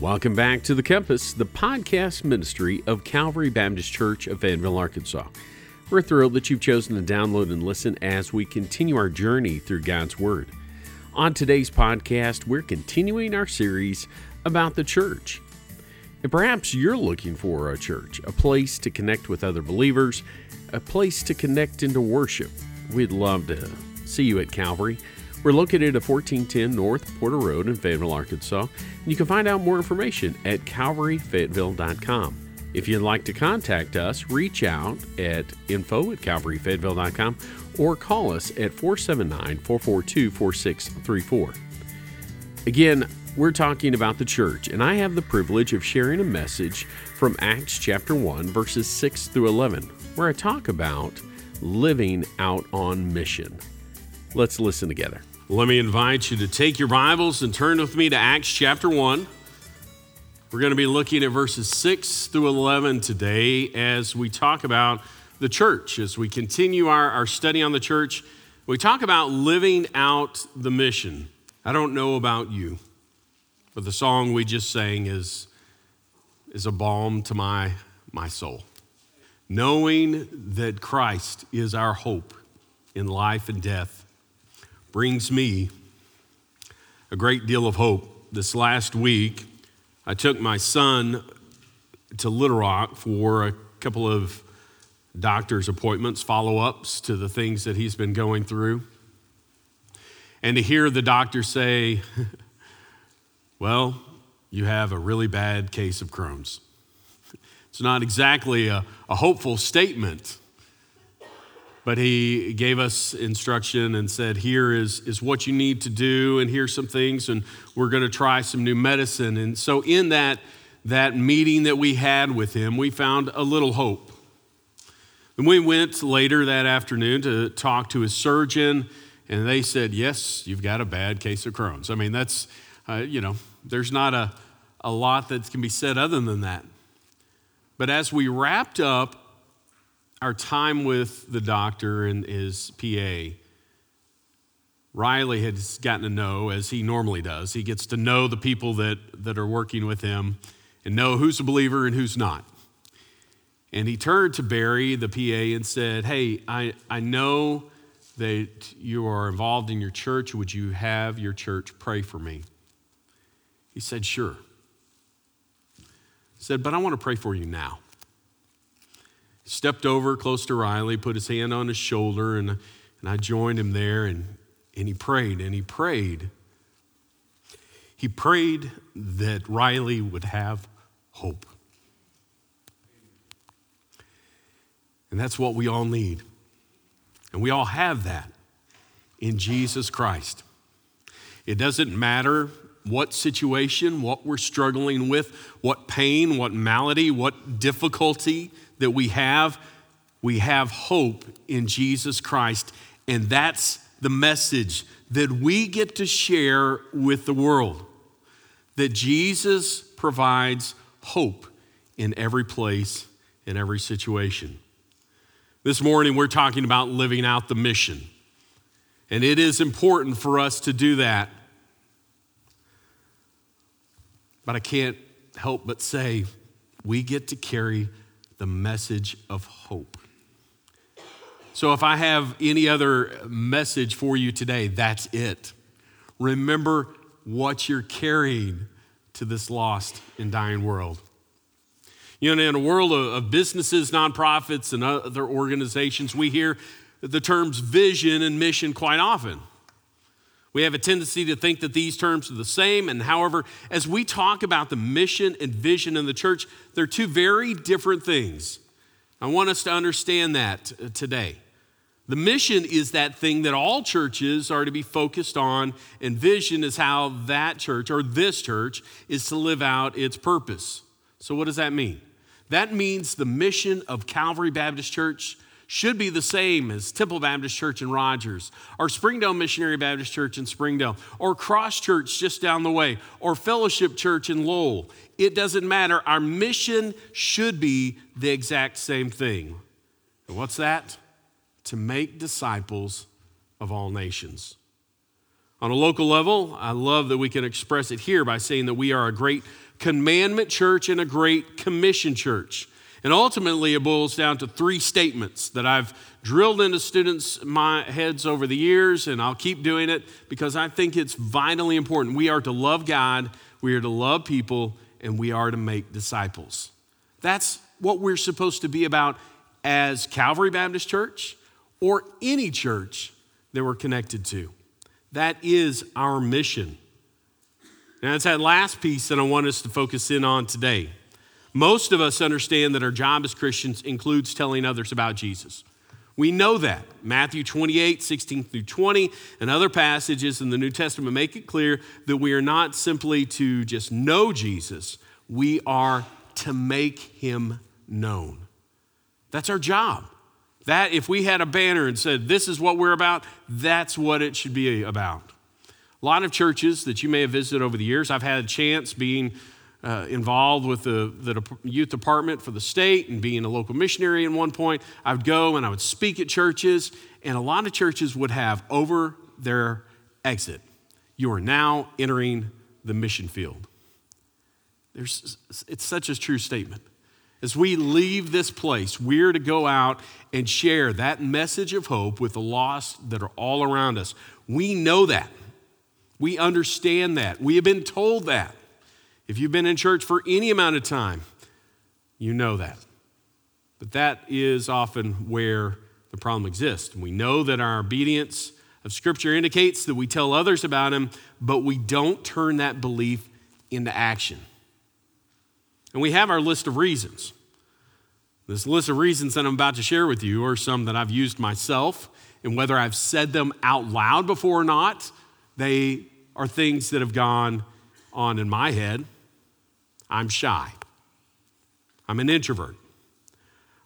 Welcome back to The Compass, the podcast ministry of Calvary Baptist Church of Fayetteville, Arkansas. We're thrilled that you've chosen to download and listen as we continue our journey through God's Word. On today's podcast, we're continuing our series about the church. And perhaps you're looking for a church, a place to connect with other believers, a place to connect into worship. We'd love to see you at Calvary. We're located at 1410 North Porter Road in Fayetteville, Arkansas. And you can find out more information at calvaryfayetteville.com. If you'd like to contact us, reach out at info at calvaryfayetteville.com or call us at 479 442 4634. Again, we're talking about the church, and I have the privilege of sharing a message from Acts chapter 1, verses 6 through 11, where I talk about living out on mission. Let's listen together. Let me invite you to take your Bibles and turn with me to Acts chapter 1. We're going to be looking at verses 6 through 11 today as we talk about the church. As we continue our, our study on the church, we talk about living out the mission. I don't know about you, but the song we just sang is, is a balm to my, my soul. Knowing that Christ is our hope in life and death brings me a great deal of hope. This last week, I took my son to Little Rock for a couple of doctor's appointments, follow ups to the things that he's been going through. And to hear the doctor say, Well, you have a really bad case of Crohn's. It's not exactly a, a hopeful statement but he gave us instruction and said, Here is, is what you need to do, and here's some things, and we're going to try some new medicine. And so, in that, that meeting that we had with him, we found a little hope. And we went later that afternoon to talk to his surgeon, and they said, Yes, you've got a bad case of Crohn's. I mean, that's, uh, you know, there's not a, a lot that can be said other than that. But as we wrapped up our time with the doctor and his PA, Riley has gotten to know, as he normally does, he gets to know the people that, that are working with him and know who's a believer and who's not. And he turned to Barry, the PA, and said, Hey, I, I know that you are involved in your church. Would you have your church pray for me? He said, Sure. He said, But I want to pray for you now stepped over close to Riley, put his hand on his shoulder, and, and I joined him there, and, and he prayed, and he prayed. He prayed that Riley would have hope. And that's what we all need. And we all have that in Jesus Christ. It doesn't matter what situation, what we're struggling with, what pain, what malady, what difficulty that we have, we have hope in Jesus Christ. And that's the message that we get to share with the world that Jesus provides hope in every place, in every situation. This morning, we're talking about living out the mission. And it is important for us to do that. But I can't help but say, we get to carry the message of hope. So, if I have any other message for you today, that's it. Remember what you're carrying to this lost and dying world. You know, in a world of businesses, nonprofits, and other organizations, we hear the terms vision and mission quite often. We have a tendency to think that these terms are the same, and however, as we talk about the mission and vision in the church, they're two very different things. I want us to understand that uh, today. The mission is that thing that all churches are to be focused on, and vision is how that church or this church is to live out its purpose. So, what does that mean? That means the mission of Calvary Baptist Church should be the same as Temple Baptist Church in Rogers, or Springdale Missionary Baptist Church in Springdale, or Cross Church just down the way, or Fellowship Church in Lowell. It doesn't matter. Our mission should be the exact same thing. And what's that? To make disciples of all nations. On a local level, I love that we can express it here by saying that we are a great commandment church and a great commission church. And ultimately, it boils down to three statements that I've drilled into students' my heads over the years, and I'll keep doing it because I think it's vitally important. We are to love God, we are to love people, and we are to make disciples. That's what we're supposed to be about as Calvary Baptist Church or any church that we're connected to. That is our mission. Now, it's that last piece that I want us to focus in on today. Most of us understand that our job as Christians includes telling others about Jesus. We know that. Matthew 28, 16 through 20, and other passages in the New Testament make it clear that we are not simply to just know Jesus, we are to make him known. That's our job. That, if we had a banner and said, This is what we're about, that's what it should be about. A lot of churches that you may have visited over the years, I've had a chance being uh, involved with the, the youth department for the state and being a local missionary at one point. I would go and I would speak at churches, and a lot of churches would have over their exit, You are now entering the mission field. There's, it's such a true statement. As we leave this place, we're to go out and share that message of hope with the lost that are all around us. We know that. We understand that. We have been told that. If you've been in church for any amount of time, you know that. But that is often where the problem exists. We know that our obedience of Scripture indicates that we tell others about Him, but we don't turn that belief into action. And we have our list of reasons. This list of reasons that I'm about to share with you are some that I've used myself, and whether I've said them out loud before or not, they are things that have gone on in my head. I'm shy. I'm an introvert.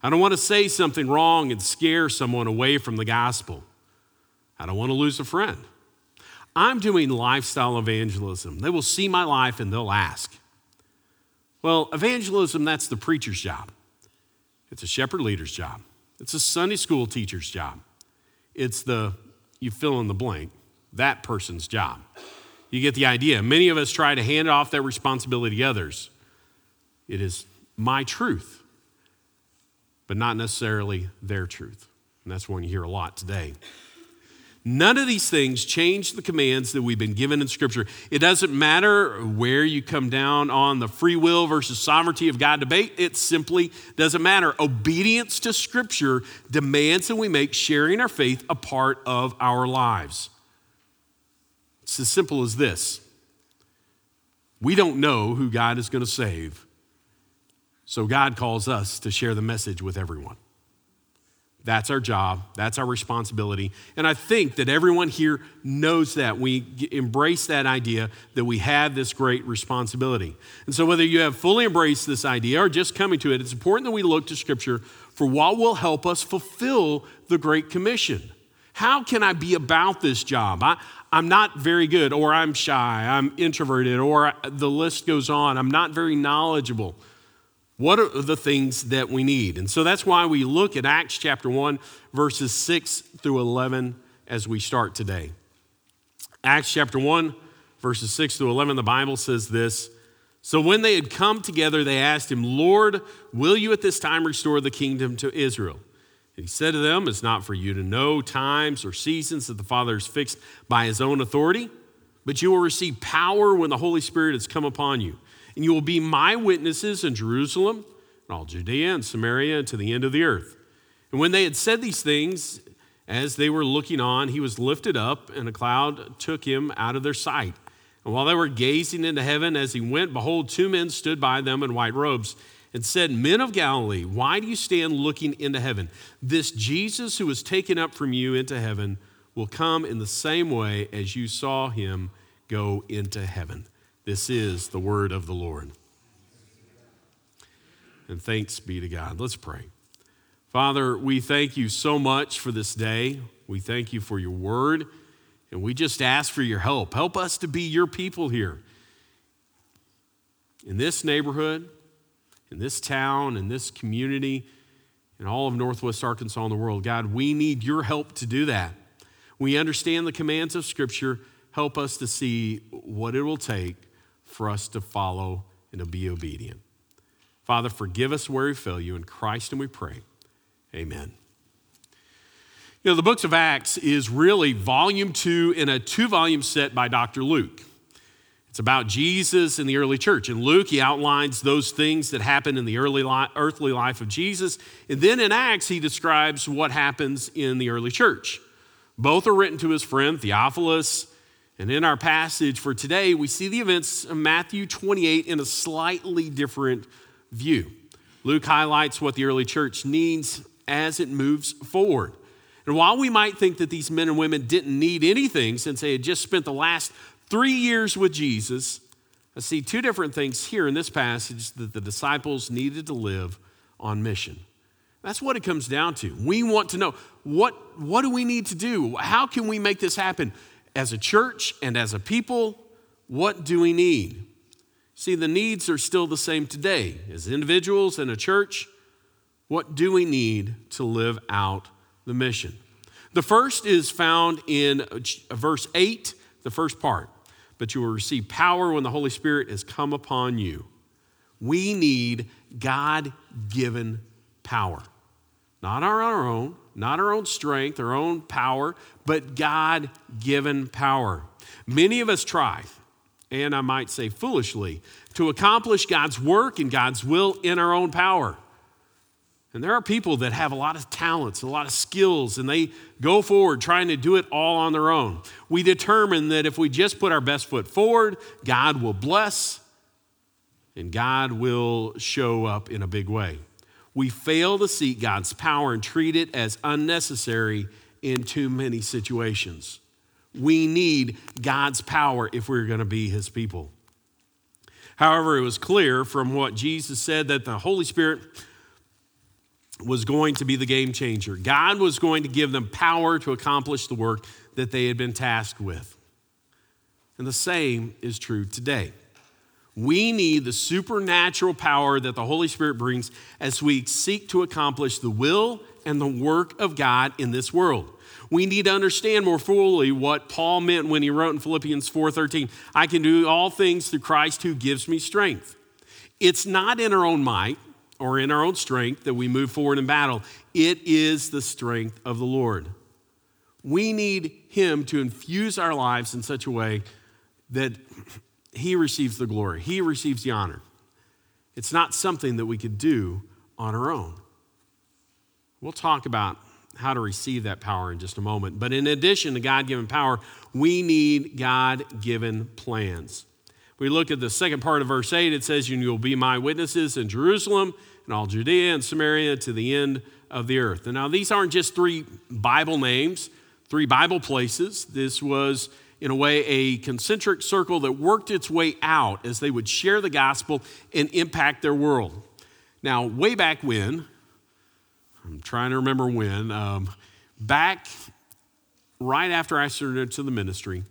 I don't want to say something wrong and scare someone away from the gospel. I don't want to lose a friend. I'm doing lifestyle evangelism. They will see my life and they'll ask, well, evangelism, that's the preacher's job. It's a shepherd leader's job. It's a Sunday school teacher's job. It's the, you fill in the blank, that person's job. You get the idea. Many of us try to hand off that responsibility to others. It is my truth, but not necessarily their truth. And that's one you hear a lot today. None of these things change the commands that we've been given in Scripture. It doesn't matter where you come down on the free will versus sovereignty of God debate, it simply doesn't matter. Obedience to Scripture demands that we make sharing our faith a part of our lives. It's as simple as this we don't know who God is going to save, so God calls us to share the message with everyone. That's our job. That's our responsibility. And I think that everyone here knows that. We embrace that idea that we have this great responsibility. And so, whether you have fully embraced this idea or just coming to it, it's important that we look to Scripture for what will help us fulfill the Great Commission. How can I be about this job? I, I'm not very good, or I'm shy, I'm introverted, or the list goes on. I'm not very knowledgeable. What are the things that we need? And so that's why we look at Acts chapter 1, verses 6 through 11 as we start today. Acts chapter 1, verses 6 through 11, the Bible says this So when they had come together, they asked him, Lord, will you at this time restore the kingdom to Israel? And he said to them, It's not for you to know times or seasons that the Father has fixed by his own authority, but you will receive power when the Holy Spirit has come upon you and you will be my witnesses in Jerusalem and all Judea and Samaria and to the end of the earth. And when they had said these things, as they were looking on, he was lifted up, and a cloud took him out of their sight. And while they were gazing into heaven as he went, behold, two men stood by them in white robes and said, Men of Galilee, why do you stand looking into heaven? This Jesus who was taken up from you into heaven will come in the same way as you saw him go into heaven. This is the word of the Lord. And thanks be to God. Let's pray. Father, we thank you so much for this day. We thank you for your word. And we just ask for your help. Help us to be your people here. In this neighborhood, in this town, in this community, in all of Northwest Arkansas and the world. God, we need your help to do that. We understand the commands of Scripture help us to see what it will take for us to follow and to be obedient. Father, forgive us where we fail you. In Christ, and we pray. Amen. You know, the books of Acts is really volume two in a two volume set by Dr. Luke. It's about Jesus in the early church. In Luke, he outlines those things that happened in the early li- earthly life of Jesus. And then in Acts, he describes what happens in the early church. Both are written to his friend Theophilus. And in our passage for today, we see the events of Matthew 28 in a slightly different view. Luke highlights what the early church needs as it moves forward. And while we might think that these men and women didn't need anything since they had just spent the last three years with Jesus, I see two different things here in this passage that the disciples needed to live on mission. That's what it comes down to. We want to know what, what do we need to do? How can we make this happen? As a church and as a people, what do we need? See, the needs are still the same today. As individuals and a church, what do we need to live out the mission? The first is found in uh, uh, verse 8, the first part but you will receive power when the Holy Spirit has come upon you. We need God given power. Not our own, not our own strength, our own power, but God given power. Many of us try, and I might say foolishly, to accomplish God's work and God's will in our own power. And there are people that have a lot of talents, a lot of skills, and they go forward trying to do it all on their own. We determine that if we just put our best foot forward, God will bless and God will show up in a big way. We fail to seek God's power and treat it as unnecessary in too many situations. We need God's power if we're going to be his people. However, it was clear from what Jesus said that the Holy Spirit was going to be the game changer. God was going to give them power to accomplish the work that they had been tasked with. And the same is true today. We need the supernatural power that the Holy Spirit brings as we seek to accomplish the will and the work of God in this world. We need to understand more fully what Paul meant when he wrote in Philippians 4:13, I can do all things through Christ who gives me strength. It's not in our own might, or in our own strength that we move forward in battle. It is the strength of the Lord. We need Him to infuse our lives in such a way that He receives the glory, He receives the honor. It's not something that we could do on our own. We'll talk about how to receive that power in just a moment. But in addition to God given power, we need God given plans. We look at the second part of verse 8, it says, And You will be my witnesses in Jerusalem and all Judea and Samaria to the end of the earth. And now, these aren't just three Bible names, three Bible places. This was, in a way, a concentric circle that worked its way out as they would share the gospel and impact their world. Now, way back when, I'm trying to remember when, um, back right after I started to the ministry,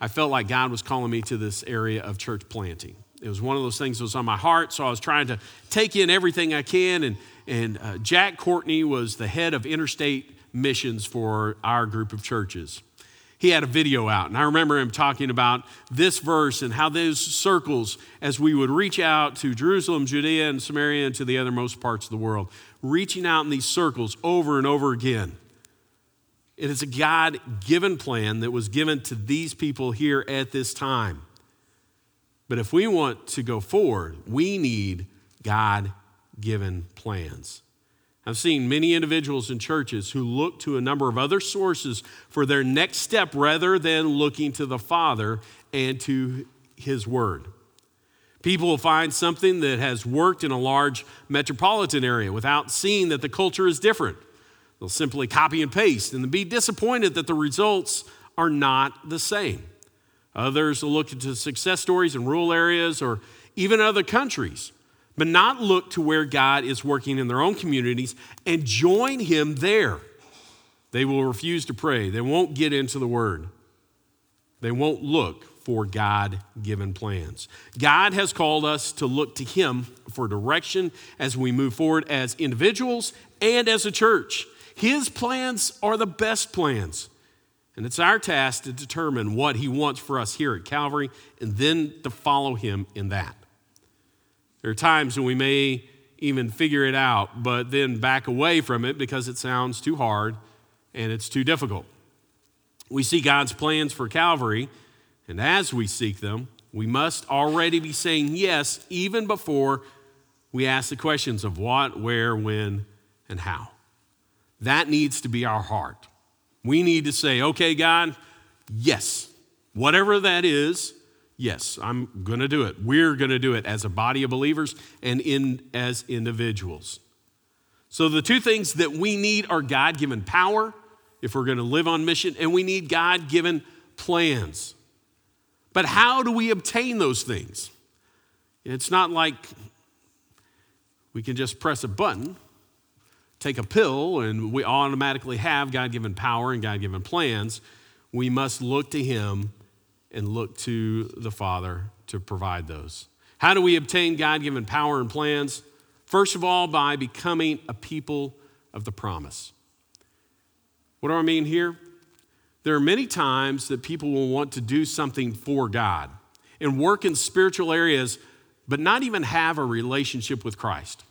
I felt like God was calling me to this area of church planting. It was one of those things that was on my heart, so I was trying to take in everything I can. And, and uh, Jack Courtney was the head of interstate missions for our group of churches. He had a video out, and I remember him talking about this verse and how those circles, as we would reach out to Jerusalem, Judea, and Samaria, and to the othermost parts of the world, reaching out in these circles over and over again. It is a God given plan that was given to these people here at this time. But if we want to go forward, we need God given plans. I've seen many individuals in churches who look to a number of other sources for their next step rather than looking to the Father and to His Word. People will find something that has worked in a large metropolitan area without seeing that the culture is different. They'll simply copy and paste and be disappointed that the results are not the same. Others will look into success stories in rural areas or even other countries, but not look to where God is working in their own communities and join Him there. They will refuse to pray. They won't get into the Word. They won't look for God given plans. God has called us to look to Him for direction as we move forward as individuals and as a church. His plans are the best plans. And it's our task to determine what He wants for us here at Calvary and then to follow Him in that. There are times when we may even figure it out, but then back away from it because it sounds too hard and it's too difficult. We see God's plans for Calvary, and as we seek them, we must already be saying yes even before we ask the questions of what, where, when, and how. That needs to be our heart. We need to say, okay, God, yes, whatever that is, yes, I'm going to do it. We're going to do it as a body of believers and in, as individuals. So, the two things that we need are God given power if we're going to live on mission, and we need God given plans. But how do we obtain those things? It's not like we can just press a button, take a pill, and we automatically have God given power and God given plans. We must look to Him and look to the Father to provide those. How do we obtain God given power and plans? First of all, by becoming a people of the promise. What do I mean here? There are many times that people will want to do something for God and work in spiritual areas, but not even have a relationship with Christ.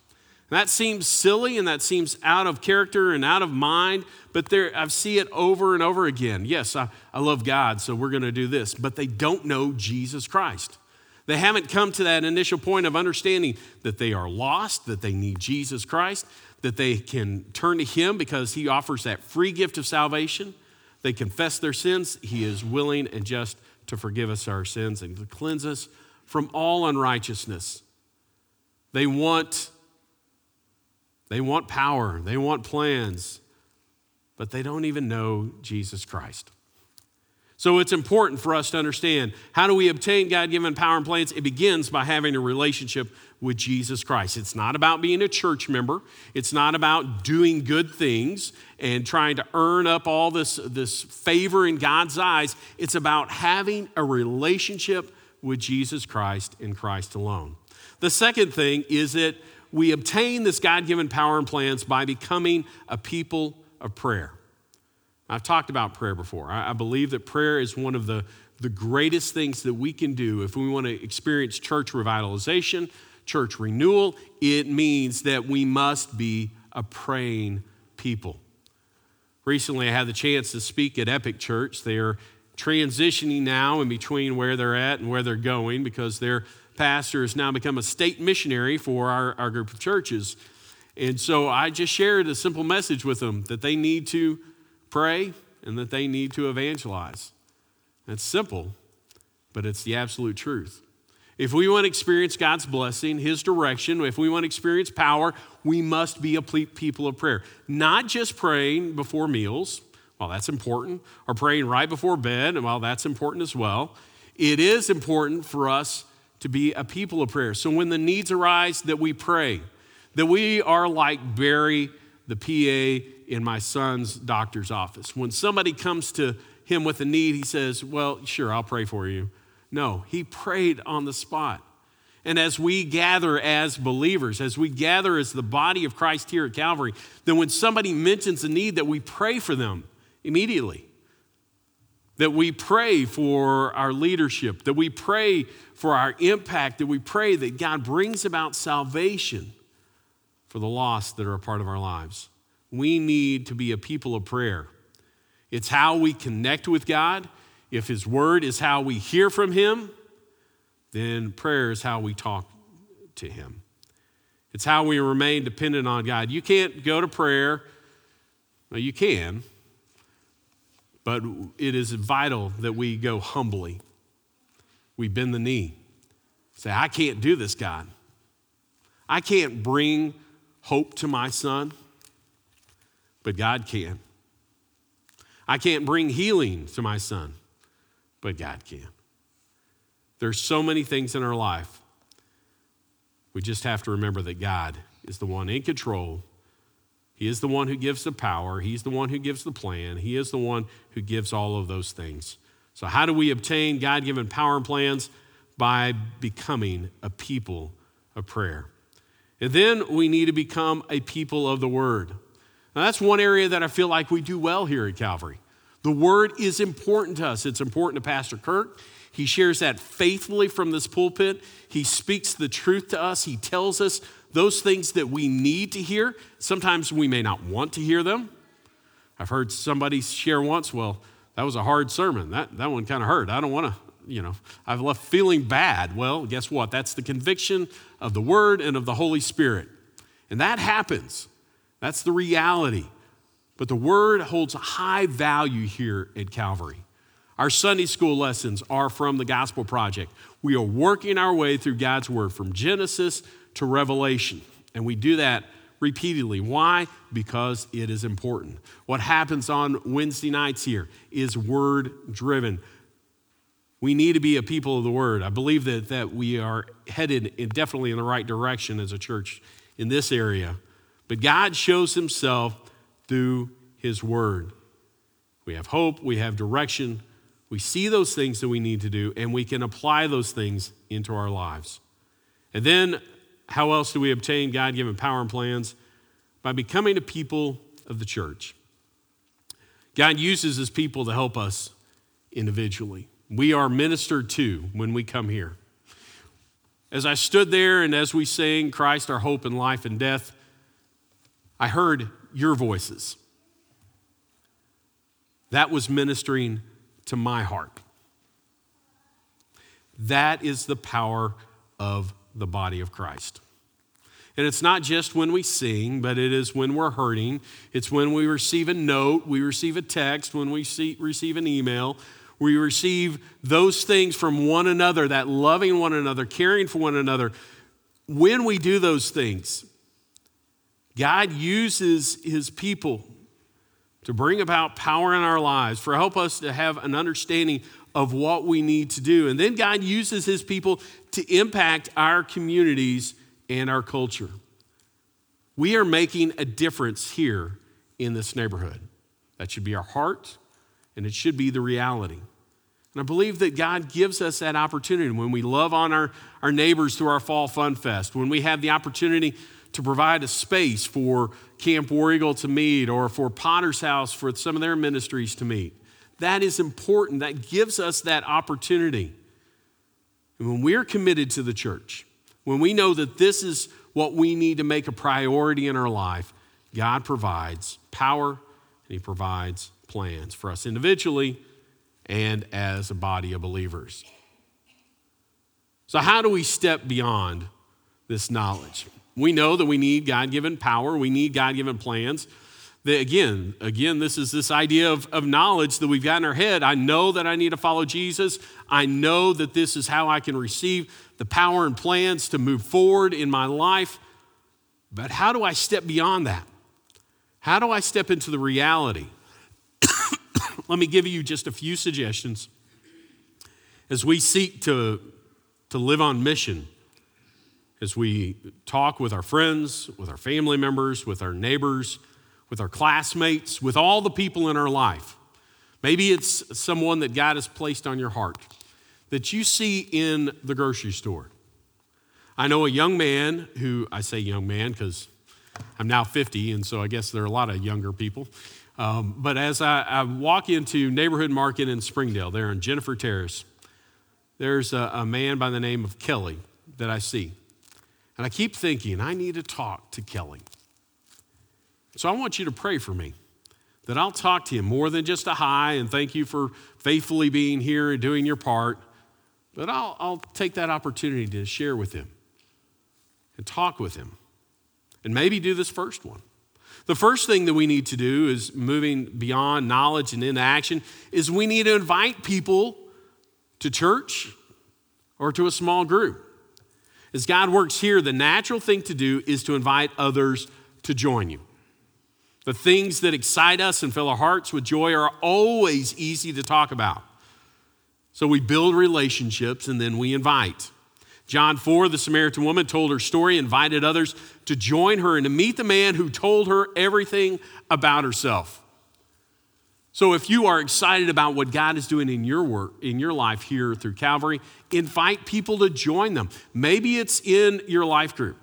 That seems silly and that seems out of character and out of mind, but there, I see it over and over again. Yes, I, I love God, so we're going to do this, but they don't know Jesus Christ. They haven't come to that initial point of understanding that they are lost, that they need Jesus Christ, that they can turn to Him because He offers that free gift of salvation. They confess their sins. He is willing and just to forgive us our sins and to cleanse us from all unrighteousness. They want, they want power, they want plans, but they don't even know Jesus Christ. So it's important for us to understand how do we obtain God given power and plans? It begins by having a relationship with Jesus Christ. It's not about being a church member, it's not about doing good things and trying to earn up all this, this favor in God's eyes. It's about having a relationship with Jesus Christ and Christ alone. The second thing is that we obtain this God given power and plans by becoming a people of prayer. I've talked about prayer before. I, believe that prayer is one of the, the greatest things that we can do if we want to experience church revitalization, church renewal. It means that we must be a praying people. Recently, I had the chance to speak at Epic Church. They're transitioning now in between where they're at and where they're going because their pastor has now become a state missionary for our, our group of churches. And so I just shared a simple message with them that they need to pray and that they need to evangelize. That's simple, but it's the absolute truth. If we want to experience God's blessing, His direction, if we want to experience power, we must be a people of prayer. Not just praying before meals, well, that's important, or praying right before bed, and well, that's important as well. It is important for us to be a people of prayer. So when the needs arise, that we pray, that we are like Barry, the PA in my son's doctor's office. When somebody comes to him with a need, he says, Well, sure, I'll pray for you. No, he prayed on the spot. And as we gather as believers, as we gather as the body of Christ here at Calvary, then when somebody mentions a need, that we pray for them immediately. That we pray for our leadership, that we pray for our impact, that we pray that God brings about salvation for the lost that are a part of our lives we need to be a people of prayer. It's how we connect with God. If His Word is how we hear from Him, then prayer is how we talk to Him. It's how we remain dependent on God. You can't go to prayer, well, you can, but it is vital that we go humbly. We bend the knee. Say, I can't do this, God. I can't bring hope to my son but God can. I can't bring healing to my son, but God can. There's so many things in our life. We just have to remember that God is the one in control. He is the one who gives the power. He's the one who gives the plan. He is the one who gives all of those things. So, how do we obtain God given power and plans? By becoming a people of prayer. And then we need to become a people of the word. Now, that's one area that I feel like we do well here at Calvary. The word is important to us. It's important to Pastor Kirk. He shares that faithfully from this pulpit. He speaks the truth to us. He tells us those things that we need to hear. Sometimes we may not want to hear them. I've heard somebody share once, well, that was a hard sermon. That, that one kind of hurt. I don't want to, you know, I've left feeling bad. Well, guess what? That's the conviction of the Word and of the Holy Spirit. And that happens. That's the reality. But the Word holds a high value here at Calvary. Our Sunday school lessons are from the Gospel Project. We are working our way through God's Word from Genesis to Revelation. And we do that repeatedly. Why? Because it is important. What happens on Wednesday nights here is word driven. We need to be a people of the word. I believe that, that we are headed in, definitely in the right direction as a church in this area. But God shows himself through his word. We have hope, we have direction, we see those things that we need to do, and we can apply those things into our lives. And then how else do we obtain God given power and plans? By becoming a people of the church. God uses his people to help us individually. We are ministered to when we come here. As I stood there and as we sang Christ, our hope in life and death, I heard your voices. That was ministering to my heart. That is the power of the body of Christ. And it's not just when we sing, but it is when we're hurting. It's when we receive a note, we receive a text, when we see, receive an email. We receive those things from one another, that loving one another, caring for one another. When we do those things, God uses his people to bring about power in our lives, for help us to have an understanding of what we need to do. And then God uses his people to impact our communities and our culture. We are making a difference here in this neighborhood. That should be our heart, and it should be the reality. And I believe that God gives us that opportunity when we love on our, our neighbors through our Fall Fun Fest, when we have the opportunity to provide a space for Camp War Eagle to meet or for Potter's House for some of their ministries to meet. That is important. That gives us that opportunity. And when we're committed to the church, when we know that this is what we need to make a priority in our life, God provides power and He provides plans for us individually and as a body of believers. So, how do we step beyond this knowledge? We know that we need God given power, we need God given plans. That again, again, this is this idea of, of knowledge that we've got in our head. I know that I need to follow Jesus. I know that this is how I can receive the power and plans to move forward in my life. But how do I step beyond that? How do I step into the reality? Let me give you just a few suggestions as we seek to, to live on mission, as we talk with our friends, with our family members, with our neighbors with our classmates, with all the people in our life. Maybe it's someone that God has placed on your heart that you see in the grocery store. I know a young man who, I say young man because I'm now 50, and so I guess there are a lot of younger people. Um, but as I, I, walk into Neighborhood Market in Springdale, there in Jennifer Terrace, there's a, a man by the name of Kelly that I see. And I keep thinking, I need to talk to Kelly. So I want you to pray for me that I'll talk to him more than just a hi and thank you for faithfully being here and doing your part, but I'll, I'll take that opportunity to share with him and talk with him and maybe do this first one. The first thing that we need to do is moving beyond knowledge and into action is we need to invite people to church or to a small group. As God works here, the natural thing to do is to invite others to join you. The things that excite us and fill our hearts with joy are always easy to talk about. So we build relationships and then we invite. John 4, the Samaritan woman told her story, invited others to join her and to meet the man who told her everything about herself. So if you are excited about what God is doing in your work, in your life here through Calvary, invite people to join them. Maybe it's in your life group.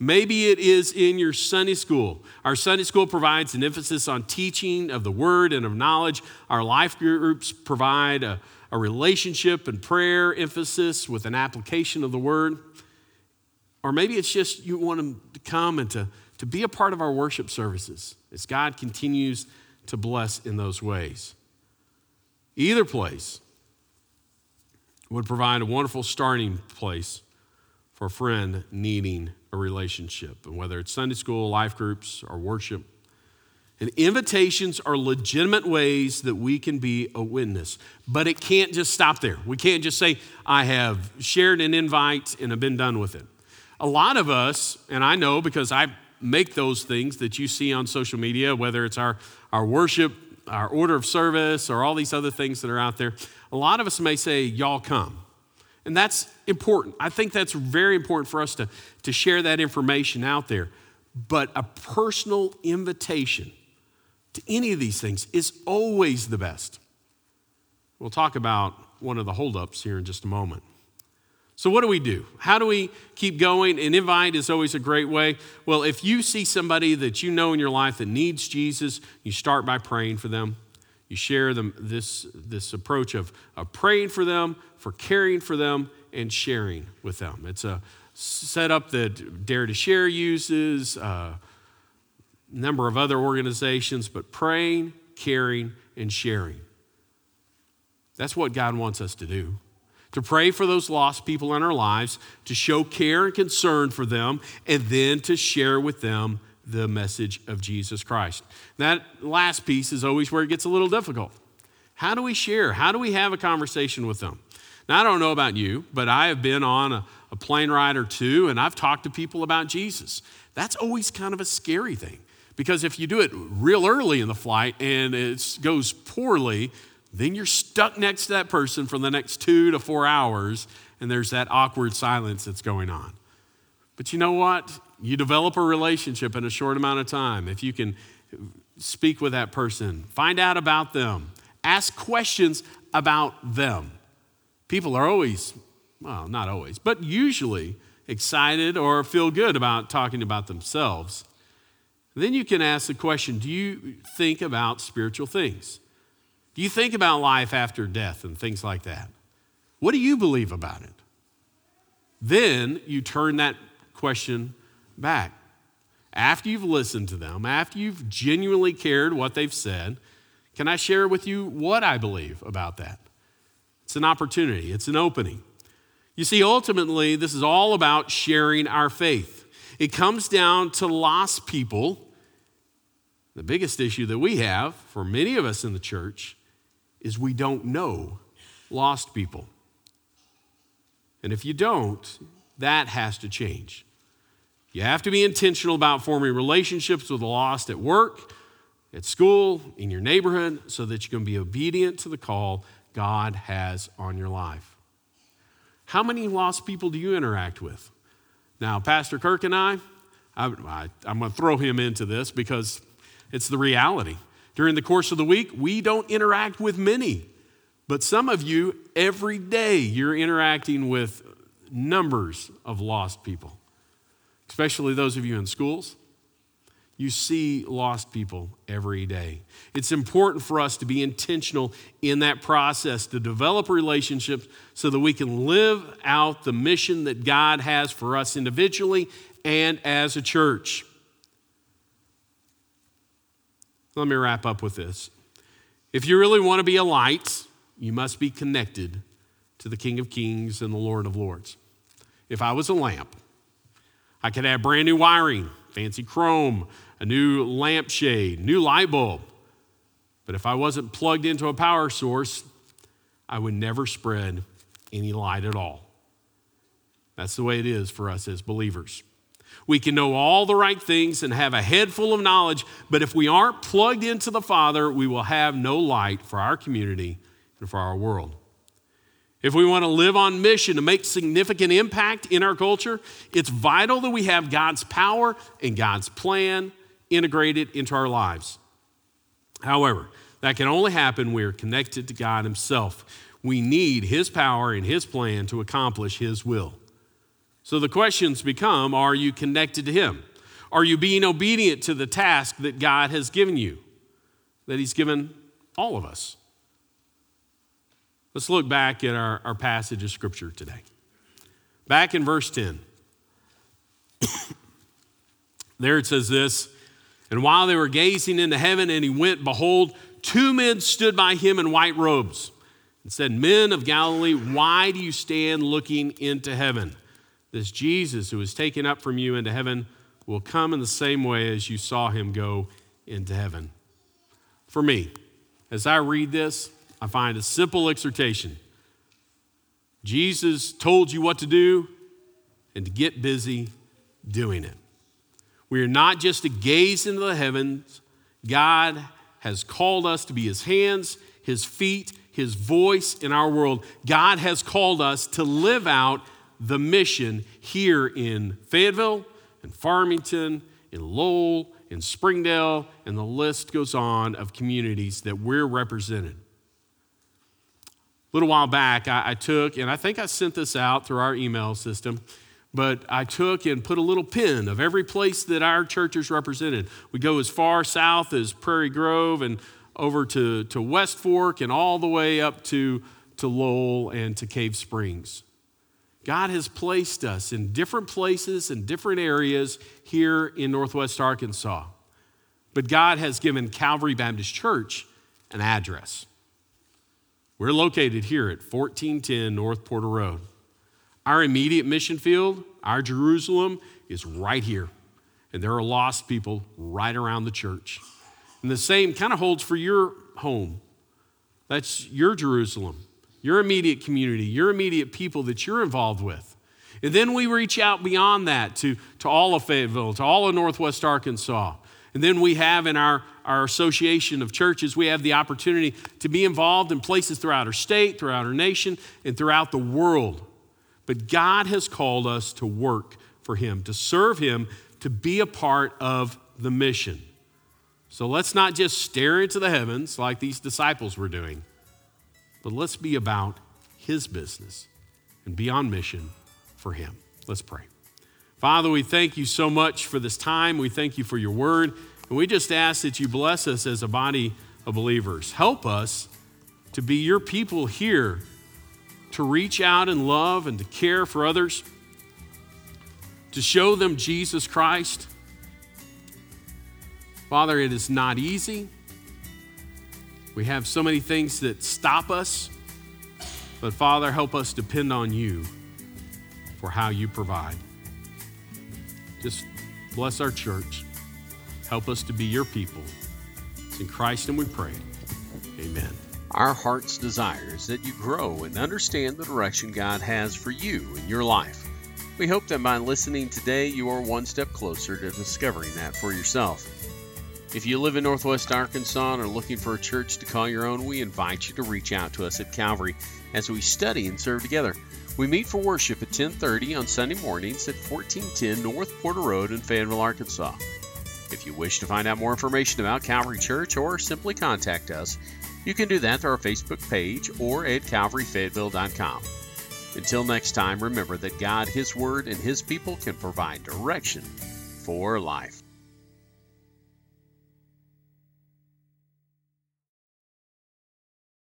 Maybe it is in your Sunday school. Our Sunday school provides an emphasis on teaching of the word and of knowledge. Our life groups provide a, a relationship and prayer emphasis with an application of the word. Or maybe it's just you want them to come and to, to be a part of our worship services as God continues to bless in those ways. Either place would provide a wonderful starting place for a friend needing a relationship. And whether it's Sunday school, life groups, or worship, and invitations are legitimate ways that we can be a witness. But it can't just stop there. We can't just say, I have shared an invite and have been done with it. A lot of us, and I know because I make those things that you see on social media, whether it's our, our worship, our order of service, or all these other things that are out there, a lot of us may say, Y'all come. And that's important. I think that's very important for us to, to share that information out there. But a personal invitation to any of these things is always the best. We'll talk about one of the holdups here in just a moment. So, what do we do? How do we keep going? An invite is always a great way. Well, if you see somebody that you know in your life that needs Jesus, you start by praying for them. You share them this, this approach of, of praying for them, for caring for them, and sharing with them. It's a setup that Dare to Share uses, a uh, number of other organizations, but praying, caring, and sharing. That's what God wants us to do to pray for those lost people in our lives, to show care and concern for them, and then to share with them the message of Jesus Christ. That last piece is always where it gets a little difficult. How do we share? How do we have a conversation with them? Now, I don't know about you, but I have been on a, a plane ride or two and I've talked to people about Jesus. That's always kind of a scary thing because if you do it real early in the flight and it goes poorly, then you're stuck next to that person for the next two to four hours, and there's that awkward silence that's going on. But you know what? You develop a relationship in a short amount of time. If you can speak with that person, find out about them, ask questions about them. People are always, well, not always, but usually excited or feel good about talking about themselves. Then you can ask the question Do you think about spiritual things? Do you think about life after death and things like that? What do you believe about it? Then you turn that question back. After you've listened to them, after you've genuinely cared what they've said, can I share with you what I believe about that? It's an opportunity, it's an opening. You see, ultimately, this is all about sharing our faith. It comes down to lost people. The biggest issue that we have for many of us in the church is we don't know lost people. And if you don't, that has to change. You have to be intentional about forming relationships with the lost at work, at school, in your neighborhood, so that you can be obedient to the call God has on your life. How many lost people do you interact with? Now, Pastor Kirk and I, I, am going to throw him into this because it's the reality. During the course of the week, we don't interact with many. But some of you, every day, you're interacting with numbers of lost people, especially those of you in schools. You see lost people every day. It's important for us to be intentional in that process to develop relationships so that we can live out the mission that God has for us individually and as a church. Let me wrap up with this. If you really want to be a light, you must be connected to the King of Kings and the Lord of Lords. If I was a lamp, I could have brand new wiring, fancy chrome, a new lampshade, new light bulb. But if I wasn't plugged into a power source, I would never spread any light at all. That's the way it is for us as believers. We can know all the right things and have a head full of knowledge, but if we aren't plugged into the Father, we will have no light for our community and for our world. If we want to live on mission to make significant impact in our culture, it's vital that we have God's power and God's plan integrated into our lives. However, that can only happen when we're connected to God Himself. We need His power and His plan to accomplish His will. So the questions become Are you connected to Him? Are you being obedient to the task that God has given you, that He's given all of us? Let's look back at our, our passage of Scripture today. Back in verse 10, there it says this And while they were gazing into heaven, and he went, behold, two men stood by him in white robes and said, Men of Galilee, why do you stand looking into heaven? This Jesus who was taken up from you into heaven will come in the same way as you saw him go into heaven. For me, as I read this, I find a simple exhortation. Jesus told you what to do and to get busy doing it. We are not just to gaze into the heavens, God has called us to be his hands, his feet, his voice in our world. God has called us to live out the mission here in Fayetteville, in Farmington, in Lowell, in Springdale, and the list goes on of communities that we're represented. A little while back, I, I, took, and I think I sent this out through our email system, but I took and put a little pin of every place that our church is represented. We go as far south as Prairie Grove and over to, to West Fork and all the way up to, to Lowell and to Cave Springs. God has placed us in different places and different areas here in Northwest Arkansas. But God has given Calvary Baptist Church an address. We're located here at 1410 North Porter Road. Our immediate mission field, our Jerusalem, is right here. And there are lost people right around the church. And the same kind of holds for your home. That's your Jerusalem your immediate community, your immediate people that you're involved with. And then we reach out beyond that to, to all of Fayetteville, to all of Northwest Arkansas. And then we have in our, our association of churches, we have the opportunity to be involved in places throughout our state, throughout our nation, and throughout the world. But God has called us to work for Him, to serve Him, to be a part of the mission. So let's not just stare into the heavens like these disciples were doing but let's be about His business and be on mission for Him. Let's pray. Father, we thank you so much for this time. We thank you for your word. And we just ask that you bless us as a body of believers. Help us to be your people here, to reach out and love and to care for others, to show them Jesus Christ. Father, it is not easy. We have so many things that stop us, but Father, help us depend on you for how you provide. Just bless our church. Help us to be your people. It's in Christ and we pray. Amen. Our heart's desire is that you grow and understand the direction God has for you in your life. We hope that by listening today, you are one step closer to discovering that for yourself. If you live in Northwest Arkansas and are looking for a church to call your own, we invite you to reach out to us at Calvary as we study and serve together. We meet for worship at 10:30 on Sunday mornings at 1410 North Porter Road in Fayetteville, Arkansas. If you wish to find out more information about Calvary Church or simply contact us, you can do that through our Facebook page or at calvaryfayetteville.com. Until next time, remember that God, His Word, and His people can provide direction for life.